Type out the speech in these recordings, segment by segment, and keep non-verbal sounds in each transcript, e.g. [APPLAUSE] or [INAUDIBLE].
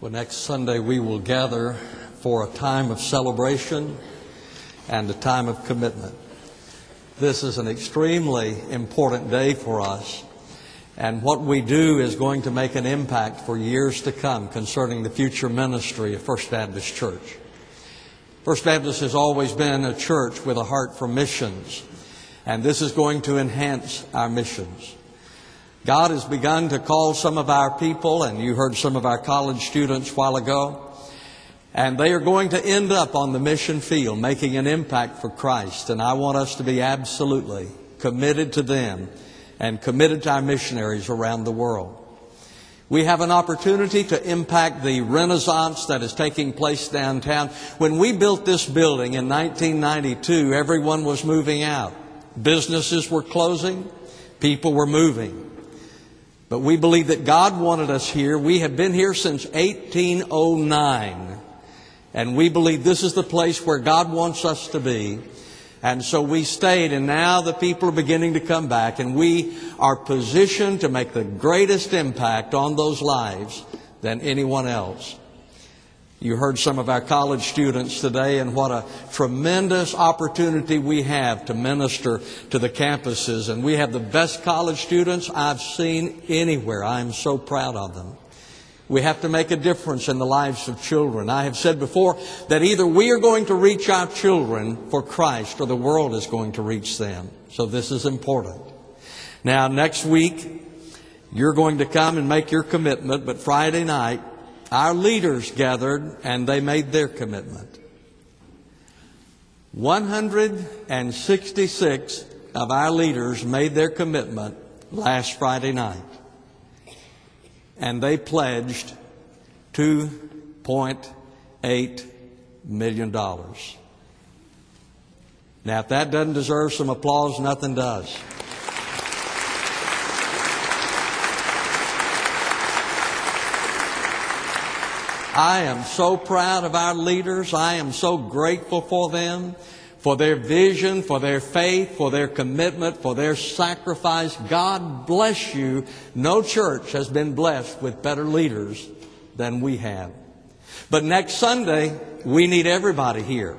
Well, next Sunday we will gather for a time of celebration and a time of commitment. This is an extremely important day for us, and what we do is going to make an impact for years to come concerning the future ministry of First Baptist Church. First Baptist has always been a church with a heart for missions, and this is going to enhance our missions. God has begun to call some of our people, and you heard some of our college students a while ago, and they are going to end up on the mission field making an impact for Christ. And I want us to be absolutely committed to them and committed to our missionaries around the world. We have an opportunity to impact the renaissance that is taking place downtown. When we built this building in 1992, everyone was moving out. Businesses were closing, people were moving. But we believe that God wanted us here. We have been here since 1809. And we believe this is the place where God wants us to be. And so we stayed, and now the people are beginning to come back, and we are positioned to make the greatest impact on those lives than anyone else. You heard some of our college students today and what a tremendous opportunity we have to minister to the campuses. And we have the best college students I've seen anywhere. I'm so proud of them. We have to make a difference in the lives of children. I have said before that either we are going to reach our children for Christ or the world is going to reach them. So this is important. Now, next week, you're going to come and make your commitment, but Friday night, our leaders gathered and they made their commitment. 166 of our leaders made their commitment last Friday night. And they pledged $2.8 million. Now, if that doesn't deserve some applause, nothing does. I am so proud of our leaders. I am so grateful for them, for their vision, for their faith, for their commitment, for their sacrifice. God bless you. No church has been blessed with better leaders than we have. But next Sunday, we need everybody here.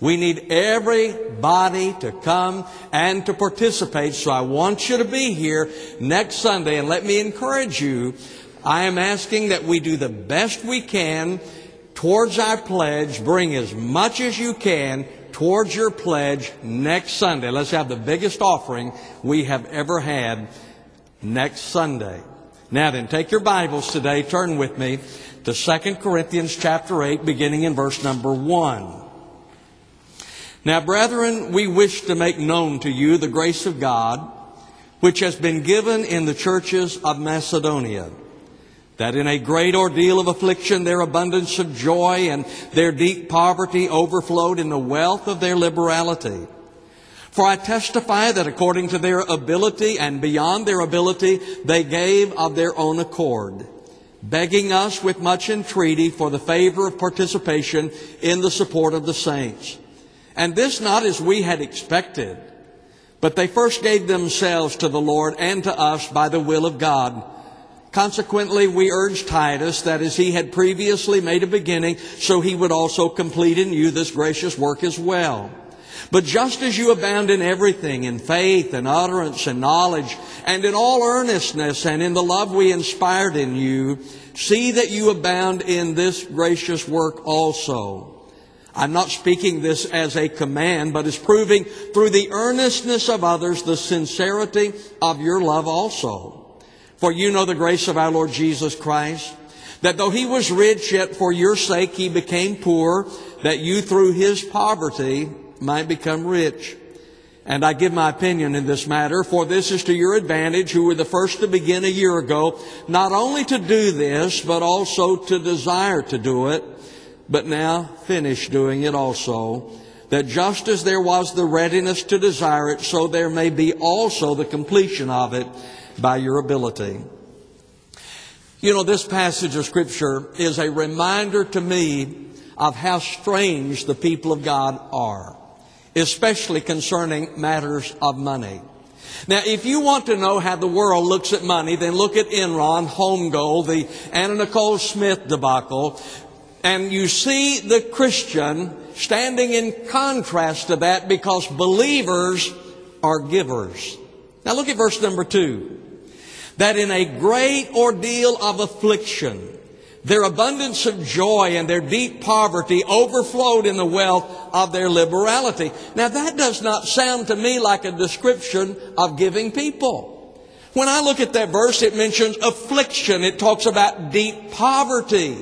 We need everybody to come and to participate. So I want you to be here next Sunday and let me encourage you I am asking that we do the best we can towards our pledge. Bring as much as you can towards your pledge next Sunday. Let's have the biggest offering we have ever had next Sunday. Now then, take your Bibles today, turn with me to 2 Corinthians chapter 8, beginning in verse number 1. Now, brethren, we wish to make known to you the grace of God, which has been given in the churches of Macedonia that in a great ordeal of affliction their abundance of joy and their deep poverty overflowed in the wealth of their liberality. For I testify that according to their ability and beyond their ability, they gave of their own accord, begging us with much entreaty for the favor of participation in the support of the saints. And this not as we had expected, but they first gave themselves to the Lord and to us by the will of God Consequently, we urge Titus that as he had previously made a beginning, so he would also complete in you this gracious work as well. But just as you abound in everything, in faith and utterance and knowledge, and in all earnestness and in the love we inspired in you, see that you abound in this gracious work also. I'm not speaking this as a command, but as proving through the earnestness of others the sincerity of your love also. For you know the grace of our Lord Jesus Christ, that though he was rich, yet for your sake he became poor, that you through his poverty might become rich. And I give my opinion in this matter, for this is to your advantage, who were the first to begin a year ago, not only to do this, but also to desire to do it, but now finish doing it also, that just as there was the readiness to desire it, so there may be also the completion of it by your ability. You know, this passage of Scripture is a reminder to me of how strange the people of God are, especially concerning matters of money. Now, if you want to know how the world looks at money, then look at Enron, HomeGold, the Anna Nicole Smith debacle, and you see the Christian standing in contrast to that because believers are givers. Now look at verse number two. That in a great ordeal of affliction, their abundance of joy and their deep poverty overflowed in the wealth of their liberality. Now that does not sound to me like a description of giving people. When I look at that verse, it mentions affliction. It talks about deep poverty.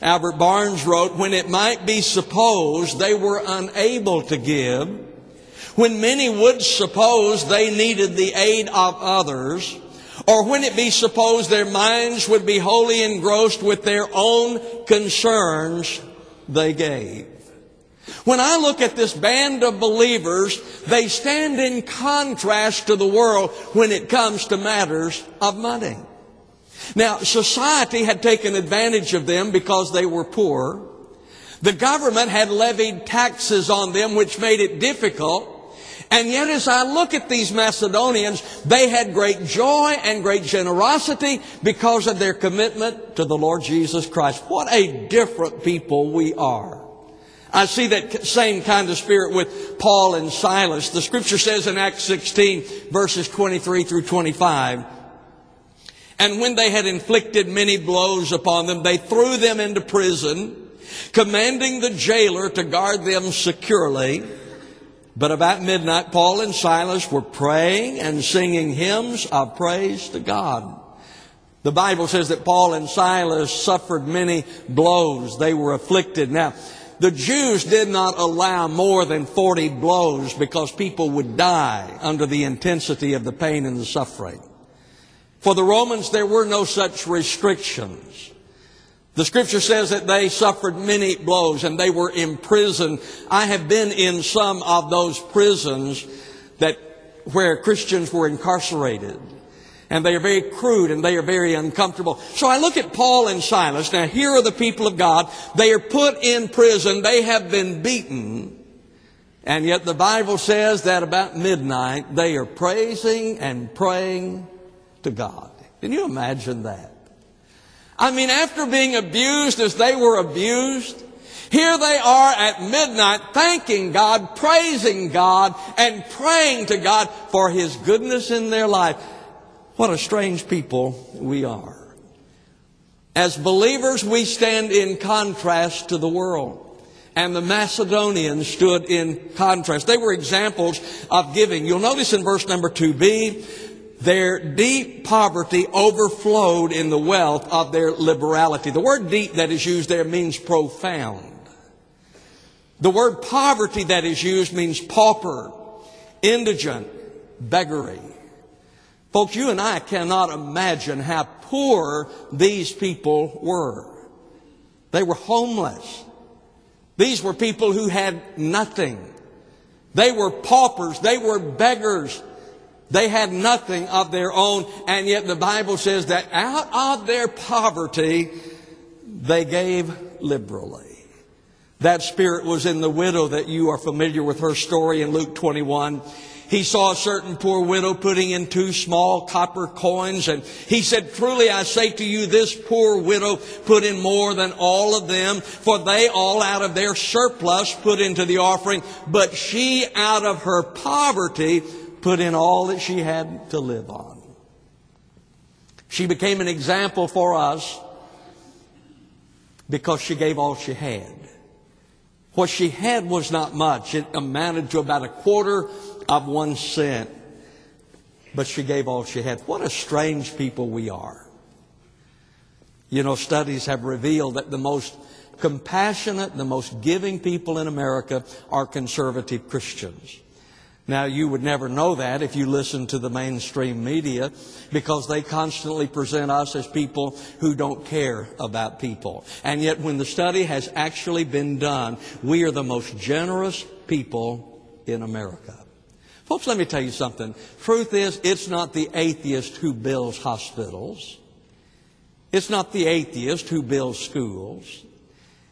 Albert Barnes wrote, when it might be supposed they were unable to give, when many would suppose they needed the aid of others, or when it be supposed their minds would be wholly engrossed with their own concerns, they gave. When I look at this band of believers, they stand in contrast to the world when it comes to matters of money. Now, society had taken advantage of them because they were poor. The government had levied taxes on them which made it difficult and yet as I look at these Macedonians, they had great joy and great generosity because of their commitment to the Lord Jesus Christ. What a different people we are. I see that same kind of spirit with Paul and Silas. The scripture says in Acts 16 verses 23 through 25, and when they had inflicted many blows upon them, they threw them into prison, commanding the jailer to guard them securely. But about midnight, Paul and Silas were praying and singing hymns of praise to God. The Bible says that Paul and Silas suffered many blows. They were afflicted. Now, the Jews did not allow more than 40 blows because people would die under the intensity of the pain and the suffering. For the Romans, there were no such restrictions. The scripture says that they suffered many blows and they were imprisoned. I have been in some of those prisons that where Christians were incarcerated. And they are very crude and they are very uncomfortable. So I look at Paul and Silas. Now here are the people of God. They are put in prison. They have been beaten. And yet the Bible says that about midnight they are praising and praying to God. Can you imagine that? I mean, after being abused as they were abused, here they are at midnight thanking God, praising God, and praying to God for His goodness in their life. What a strange people we are. As believers, we stand in contrast to the world. And the Macedonians stood in contrast. They were examples of giving. You'll notice in verse number 2b, their deep poverty overflowed in the wealth of their liberality. The word deep that is used there means profound. The word poverty that is used means pauper, indigent, beggary. Folks, you and I cannot imagine how poor these people were. They were homeless. These were people who had nothing. They were paupers. They were beggars. They had nothing of their own, and yet the Bible says that out of their poverty, they gave liberally. That spirit was in the widow that you are familiar with her story in Luke 21. He saw a certain poor widow putting in two small copper coins and he said, truly I say to you, this poor widow put in more than all of them, for they all out of their surplus put into the offering, but she out of her poverty put in all that she had to live on. She became an example for us because she gave all she had. What she had was not much. It amounted to about a quarter of one cent. But she gave all she had. What a strange people we are. You know, studies have revealed that the most compassionate, the most giving people in America are conservative Christians. Now, you would never know that if you listen to the mainstream media because they constantly present us as people who don't care about people. And yet, when the study has actually been done, we are the most generous people in America. Folks, let me tell you something. Truth is, it's not the atheist who builds hospitals. It's not the atheist who builds schools.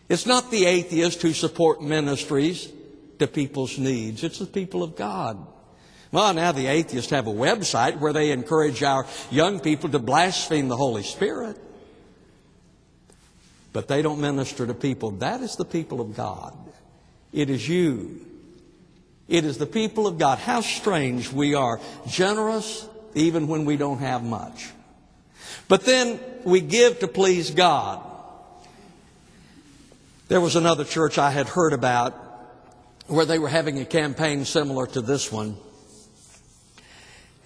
It's not the atheist who support ministries to people's needs. It's the people of God. Well, now the atheists have a website where they encourage our young people to blaspheme the Holy Spirit. But they don't minister to people. That is the people of God. It is you. It is the people of God. How strange we are. Generous even when we don't have much. But then we give to please God. There was another church I had heard about where they were having a campaign similar to this one.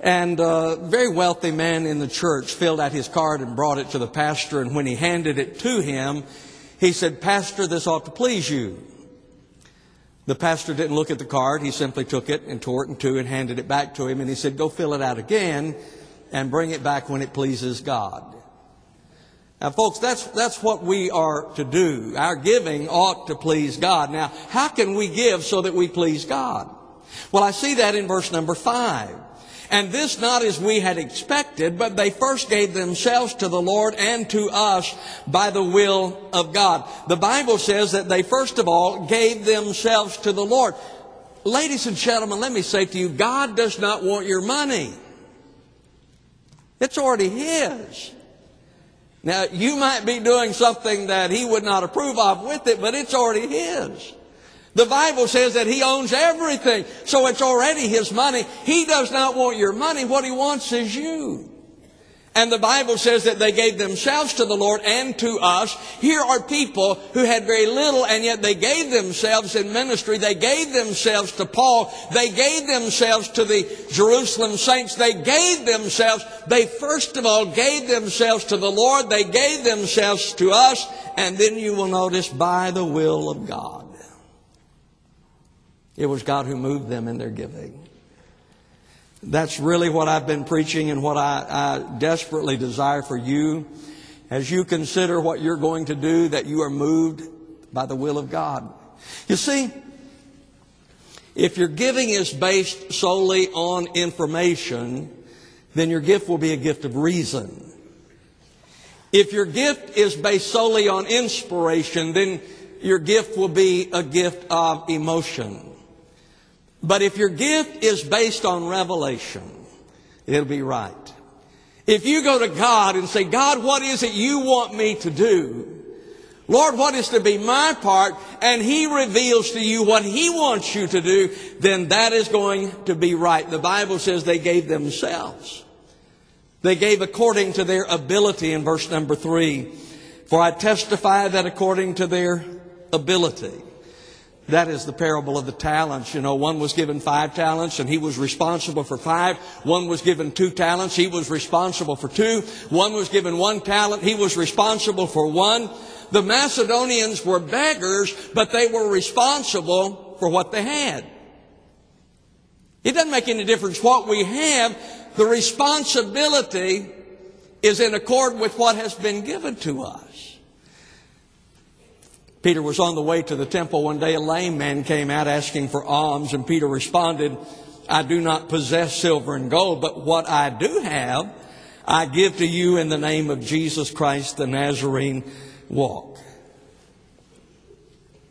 And a very wealthy man in the church filled out his card and brought it to the pastor. And when he handed it to him, he said, Pastor, this ought to please you. The pastor didn't look at the card. He simply took it and tore it in two and handed it back to him. And he said, Go fill it out again and bring it back when it pleases God. Now, folks, that's, that's what we are to do. Our giving ought to please God. Now, how can we give so that we please God? Well, I see that in verse number five. And this not as we had expected, but they first gave themselves to the Lord and to us by the will of God. The Bible says that they first of all gave themselves to the Lord. Ladies and gentlemen, let me say to you, God does not want your money. It's already His. Now, you might be doing something that He would not approve of with it, but it's already His. The Bible says that He owns everything, so it's already His money. He does not want your money. What He wants is you. And the Bible says that they gave themselves to the Lord and to us. Here are people who had very little and yet they gave themselves in ministry. They gave themselves to Paul. They gave themselves to the Jerusalem saints. They gave themselves. They first of all gave themselves to the Lord. They gave themselves to us. And then you will notice by the will of God. It was God who moved them in their giving. That's really what I've been preaching and what I, I, desperately desire for you as you consider what you're going to do, that you are moved by the will of God. You see, if your giving is based solely on information, then your gift will be a gift of reason. If your gift is based solely on inspiration, then your gift will be a gift of emotion. But if your gift is based on revelation, it'll be right. If you go to God and say, God, what is it you want me to do? Lord, what is to be my part? And He reveals to you what He wants you to do, then that is going to be right. The Bible says they gave themselves. They gave according to their ability in verse number three. For I testify that according to their ability. That is the parable of the talents. You know, one was given five talents and he was responsible for five. One was given two talents. He was responsible for two. One was given one talent. He was responsible for one. The Macedonians were beggars, but they were responsible for what they had. It doesn't make any difference what we have. The responsibility is in accord with what has been given to us. Peter was on the way to the temple one day. A lame man came out asking for alms, and Peter responded, I do not possess silver and gold, but what I do have, I give to you in the name of Jesus Christ the Nazarene. Walk.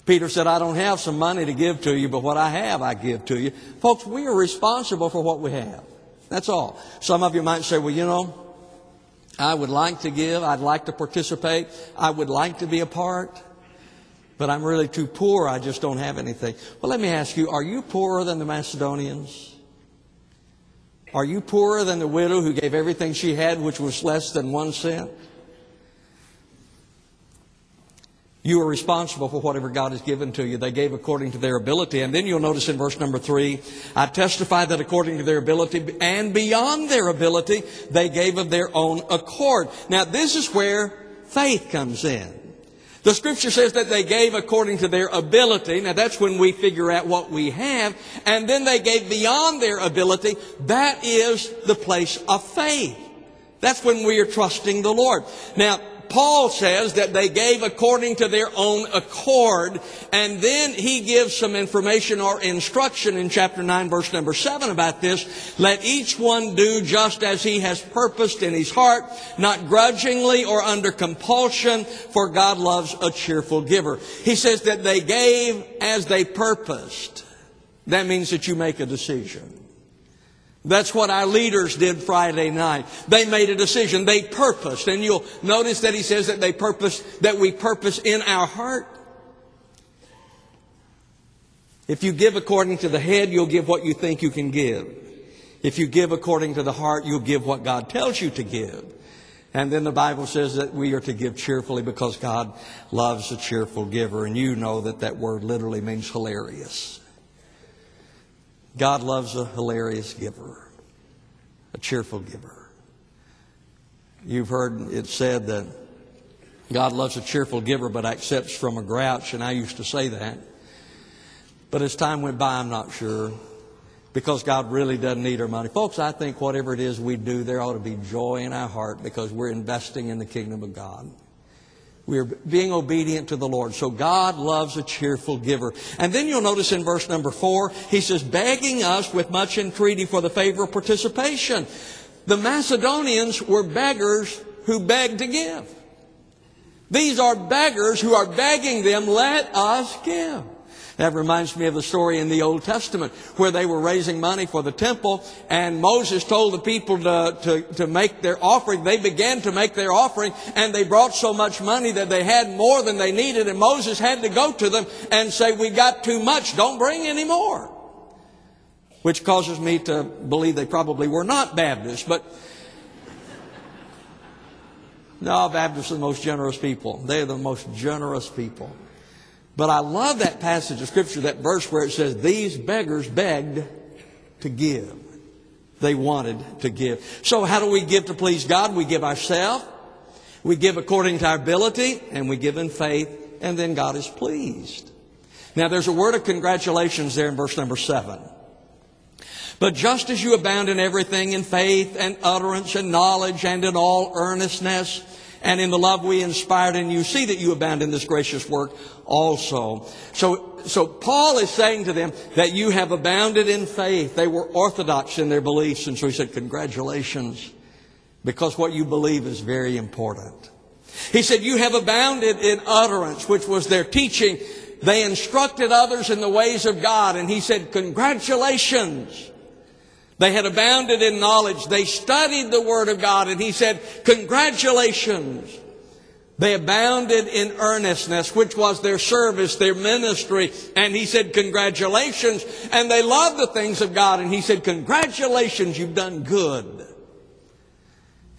Peter said, I don't have some money to give to you, but what I have, I give to you. Folks, we are responsible for what we have. That's all. Some of you might say, well, you know, I would like to give. I'd like to participate. I would like to be a part but I'm really too poor. I just don't have anything. Well, let me ask you, are you poorer than the Macedonians? Are you poorer than the widow who gave everything she had, which was less than one cent? You are responsible for whatever God has given to you. They gave according to their ability. And then you'll notice in verse number three, I testify that according to their ability and beyond their ability, they gave of their own accord. Now this is where faith comes in. The scripture says that they gave according to their ability. Now that's when we figure out what we have. And then they gave beyond their ability. That is the place of faith. That's when we are trusting the Lord. Now, Paul says that they gave according to their own accord, and then he gives some information or instruction in chapter 9 verse number 7 about this. Let each one do just as he has purposed in his heart, not grudgingly or under compulsion, for God loves a cheerful giver. He says that they gave as they purposed. That means that you make a decision. That's what our leaders did Friday night. They made a decision. They purposed. And you'll notice that he says that they purpose, that we purpose in our heart. If you give according to the head, you'll give what you think you can give. If you give according to the heart, you'll give what God tells you to give. And then the Bible says that we are to give cheerfully because God loves a cheerful giver. And you know that that word literally means hilarious. God loves a hilarious giver, a cheerful giver. You've heard it said that God loves a cheerful giver but accepts from a grouch, and I used to say that. But as time went by, I'm not sure because God really doesn't need our money. Folks, I think whatever it is we do, there ought to be joy in our heart because we're investing in the kingdom of God. We're being obedient to the Lord. So God loves a cheerful giver. And then you'll notice in verse number four, he says, begging us with much entreaty for the favor of participation. The Macedonians were beggars who begged to give. These are beggars who are begging them, let us give. That reminds me of the story in the Old Testament where they were raising money for the temple and Moses told the people to, to, to make their offering. They began to make their offering and they brought so much money that they had more than they needed and Moses had to go to them and say, we got too much, don't bring any more. Which causes me to believe they probably were not Baptists, but [LAUGHS] no, Baptists are the most generous people. They're the most generous people. But I love that passage of Scripture, that verse where it says, These beggars begged to give. They wanted to give. So how do we give to please God? We give ourselves, we give according to our ability, and we give in faith, and then God is pleased. Now there's a word of congratulations there in verse number seven. But just as you abound in everything, in faith and utterance and knowledge and in all earnestness, and in the love we inspired in you, see that you abound in this gracious work also. So, so Paul is saying to them that you have abounded in faith. They were orthodox in their beliefs. And so he said, congratulations, because what you believe is very important. He said, you have abounded in utterance, which was their teaching. They instructed others in the ways of God. And he said, congratulations. They had abounded in knowledge. They studied the Word of God. And he said, congratulations. They abounded in earnestness, which was their service, their ministry. And he said, congratulations. And they loved the things of God. And he said, congratulations, you've done good.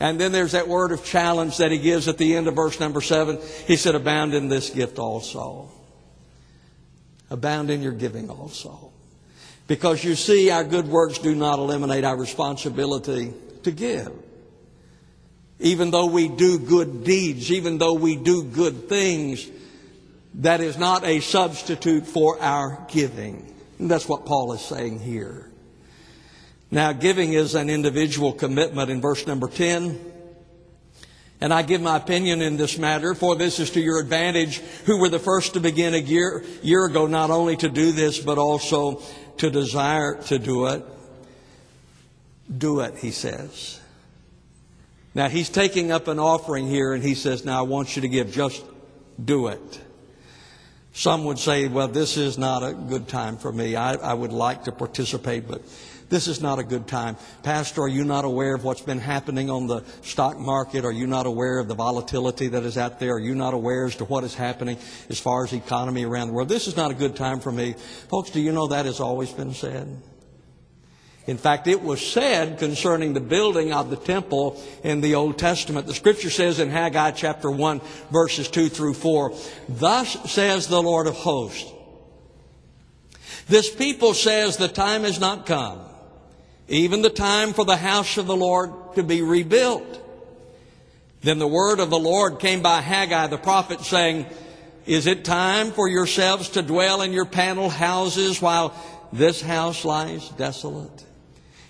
And then there's that word of challenge that he gives at the end of verse number seven. He said, abound in this gift also. Abound in your giving also. Because you see, our good works do not eliminate our responsibility to give. Even though we do good deeds, even though we do good things, that is not a substitute for our giving. And that's what Paul is saying here. Now, giving is an individual commitment in verse number 10. And I give my opinion in this matter, for this is to your advantage, who were the first to begin a year, year ago, not only to do this, but also to desire to do it, do it, he says. Now he's taking up an offering here and he says, Now I want you to give, just do it. Some would say, Well, this is not a good time for me. I, I would like to participate, but this is not a good time. Pastor, are you not aware of what's been happening on the stock market? Are you not aware of the volatility that is out there? Are you not aware as to what is happening as far as the economy around the world? This is not a good time for me. Folks, do you know that has always been said? In fact, it was said concerning the building of the temple in the Old Testament. The scripture says in Haggai chapter 1 verses 2 through 4, Thus says the Lord of hosts, This people says the time has not come even the time for the house of the Lord to be rebuilt. Then the word of the Lord came by Haggai the prophet saying, Is it time for yourselves to dwell in your paneled houses while this house lies desolate?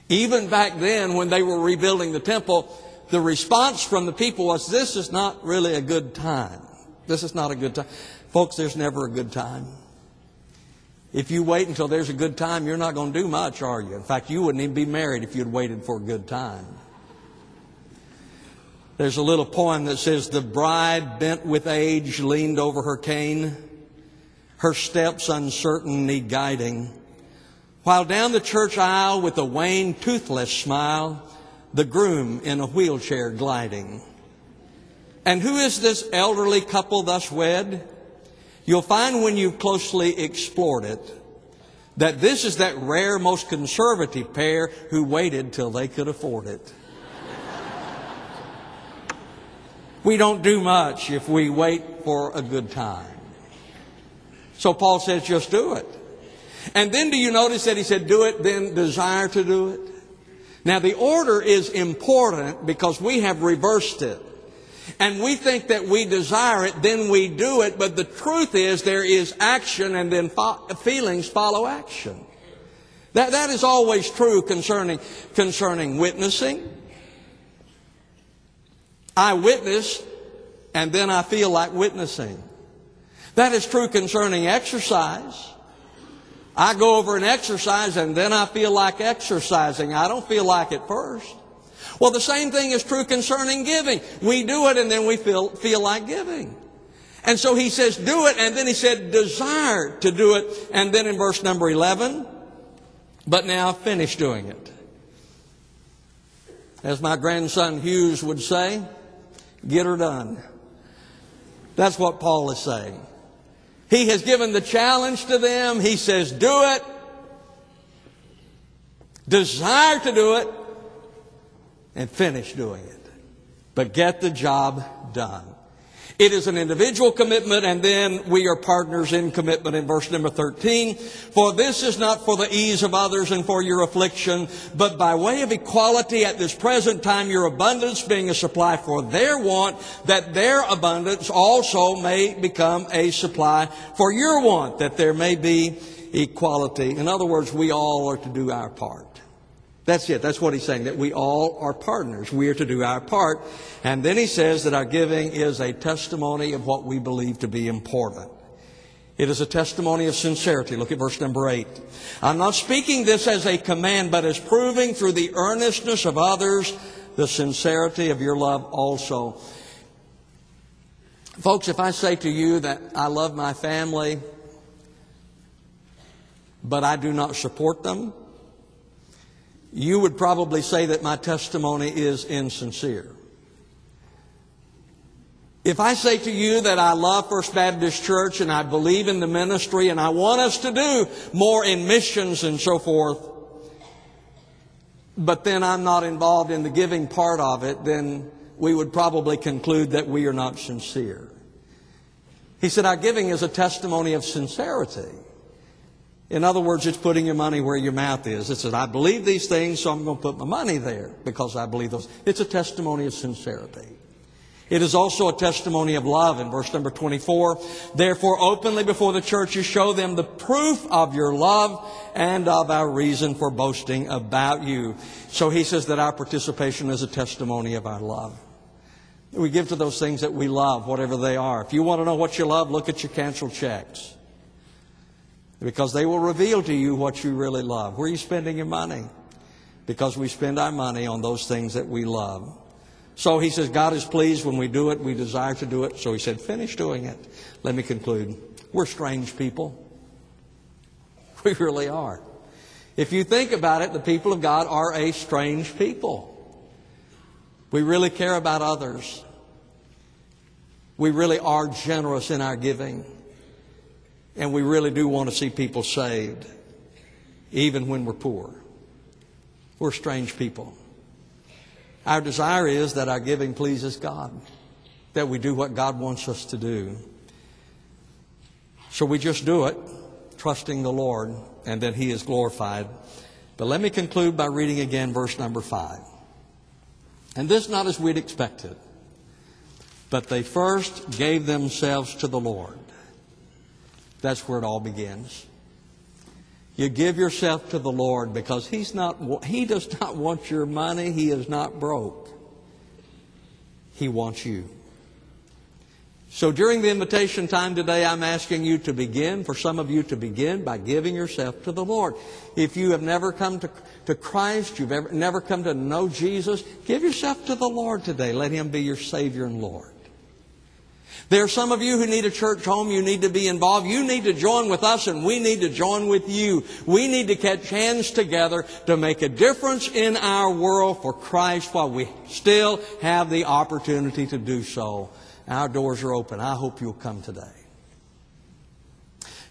Even back then, when they were rebuilding the temple, the response from the people was, This is not really a good time. This is not a good time. Folks, there's never a good time. If you wait until there's a good time, you're not going to do much, are you? In fact, you wouldn't even be married if you'd waited for a good time. There's a little poem that says, The bride bent with age leaned over her cane. Her steps uncertain need guiding. While down the church aisle with a wan, toothless smile, the groom in a wheelchair gliding. And who is this elderly couple thus wed? You'll find when you've closely explored it that this is that rare, most conservative pair who waited till they could afford it. we don't do much if we wait for a good time. So Paul says, just do it. And then do you notice that he said, do it, then desire to do it? Now the order is important because we have reversed it. And we think that we desire it, then we do it, but the truth is there is action and then fo- feelings follow action. That, that is always true concerning, concerning witnessing. I witness and then I feel like witnessing. That is true concerning exercise. I go over an exercise and then I feel like exercising. I don't feel like it first. Well, the same thing is true concerning giving. We do it and then we feel, feel like giving. And so he says, do it, and then he said, desire to do it. And then in verse number 11, but now finish doing it. As my grandson Hughes would say, get her done. That's what Paul is saying. He has given the challenge to them. He says, do it. Desire to do it and finish doing it. But get the job done. It is an individual commitment, and then we are partners in commitment in verse number 13. For this is not for the ease of others and for your affliction, but by way of equality at this present time, your abundance being a supply for their want, that their abundance also may become a supply for your want, that there may be equality. In other words, we all are to do our part. That's it. That's what he's saying, that we all are partners. We are to do our part. And then he says that our giving is a testimony of what we believe to be important. It is a testimony of sincerity. Look at verse number eight. I'm not speaking this as a command, but as proving through the earnestness of others the sincerity of your love also. Folks, if I say to you that I love my family, but I do not support them, you would probably say that my testimony is insincere. If I say to you that I love First Baptist Church and I believe in the ministry and I want us to do more in missions and so forth, but then I'm not involved in the giving part of it, then we would probably conclude that we are not sincere. He said, Our giving is a testimony of sincerity. In other words, it's putting your money where your mouth is. It says, I believe these things, so I'm going to put my money there because I believe those. It's a testimony of sincerity. It is also a testimony of love in verse number 24. Therefore, openly before the churches, show them the proof of your love and of our reason for boasting about you. So he says that our participation is a testimony of our love. We give to those things that we love, whatever they are. If you want to know what you love, look at your canceled checks because they will reveal to you what you really love. Where are you spending your money? Because we spend our money on those things that we love. So he says, God is pleased when we do it. We desire to do it. So he said, finish doing it. Let me conclude. We're strange people. [LAUGHS] We really are. If you think about it, the people of God are a strange people. We really care about others. We really are generous in our giving. And we really do want to see people saved, even when we're poor. We're strange people. Our desire is that our giving pleases God, that we do what God wants us to do. So we just do it, trusting the Lord, and then He is glorified. But let me conclude by reading again verse number five. And this not as we'd expected, but they first gave themselves to the Lord that's where it all begins. You give yourself to the Lord because He's not, He does not want your money. He is not broke. He wants you. So during the invitation time today, I'm asking you to begin, for some of you to begin by giving yourself to the Lord. If you have never come to, to Christ, you've ever, never come to know Jesus, give yourself to the Lord today. Let Him be your Savior and Lord. There are some of you who need a church home. You need to be involved. You need to join with us and we need to join with you. We need to catch hands together to make a difference in our world for Christ while we still have the opportunity to do so. Our doors are open. I hope you'll come today.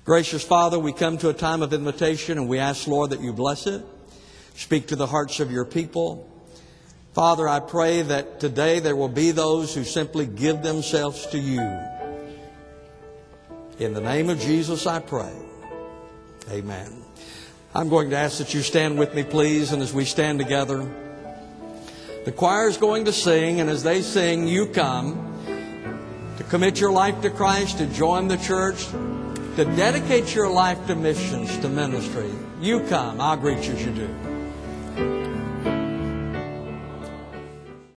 Gracious Father, we come to a time of invitation and we ask, Lord, that you bless it. Speak to the hearts of your people. Father, I pray that today there will be those who simply give themselves to you. In the name of Jesus, I pray. Amen. I'm going to ask that you stand with me, please, and as we stand together, the choir is going to sing, and as they sing, you come to commit your life to Christ, to join the church, to dedicate your life to missions, to ministry. You come. I'll greet you as you do.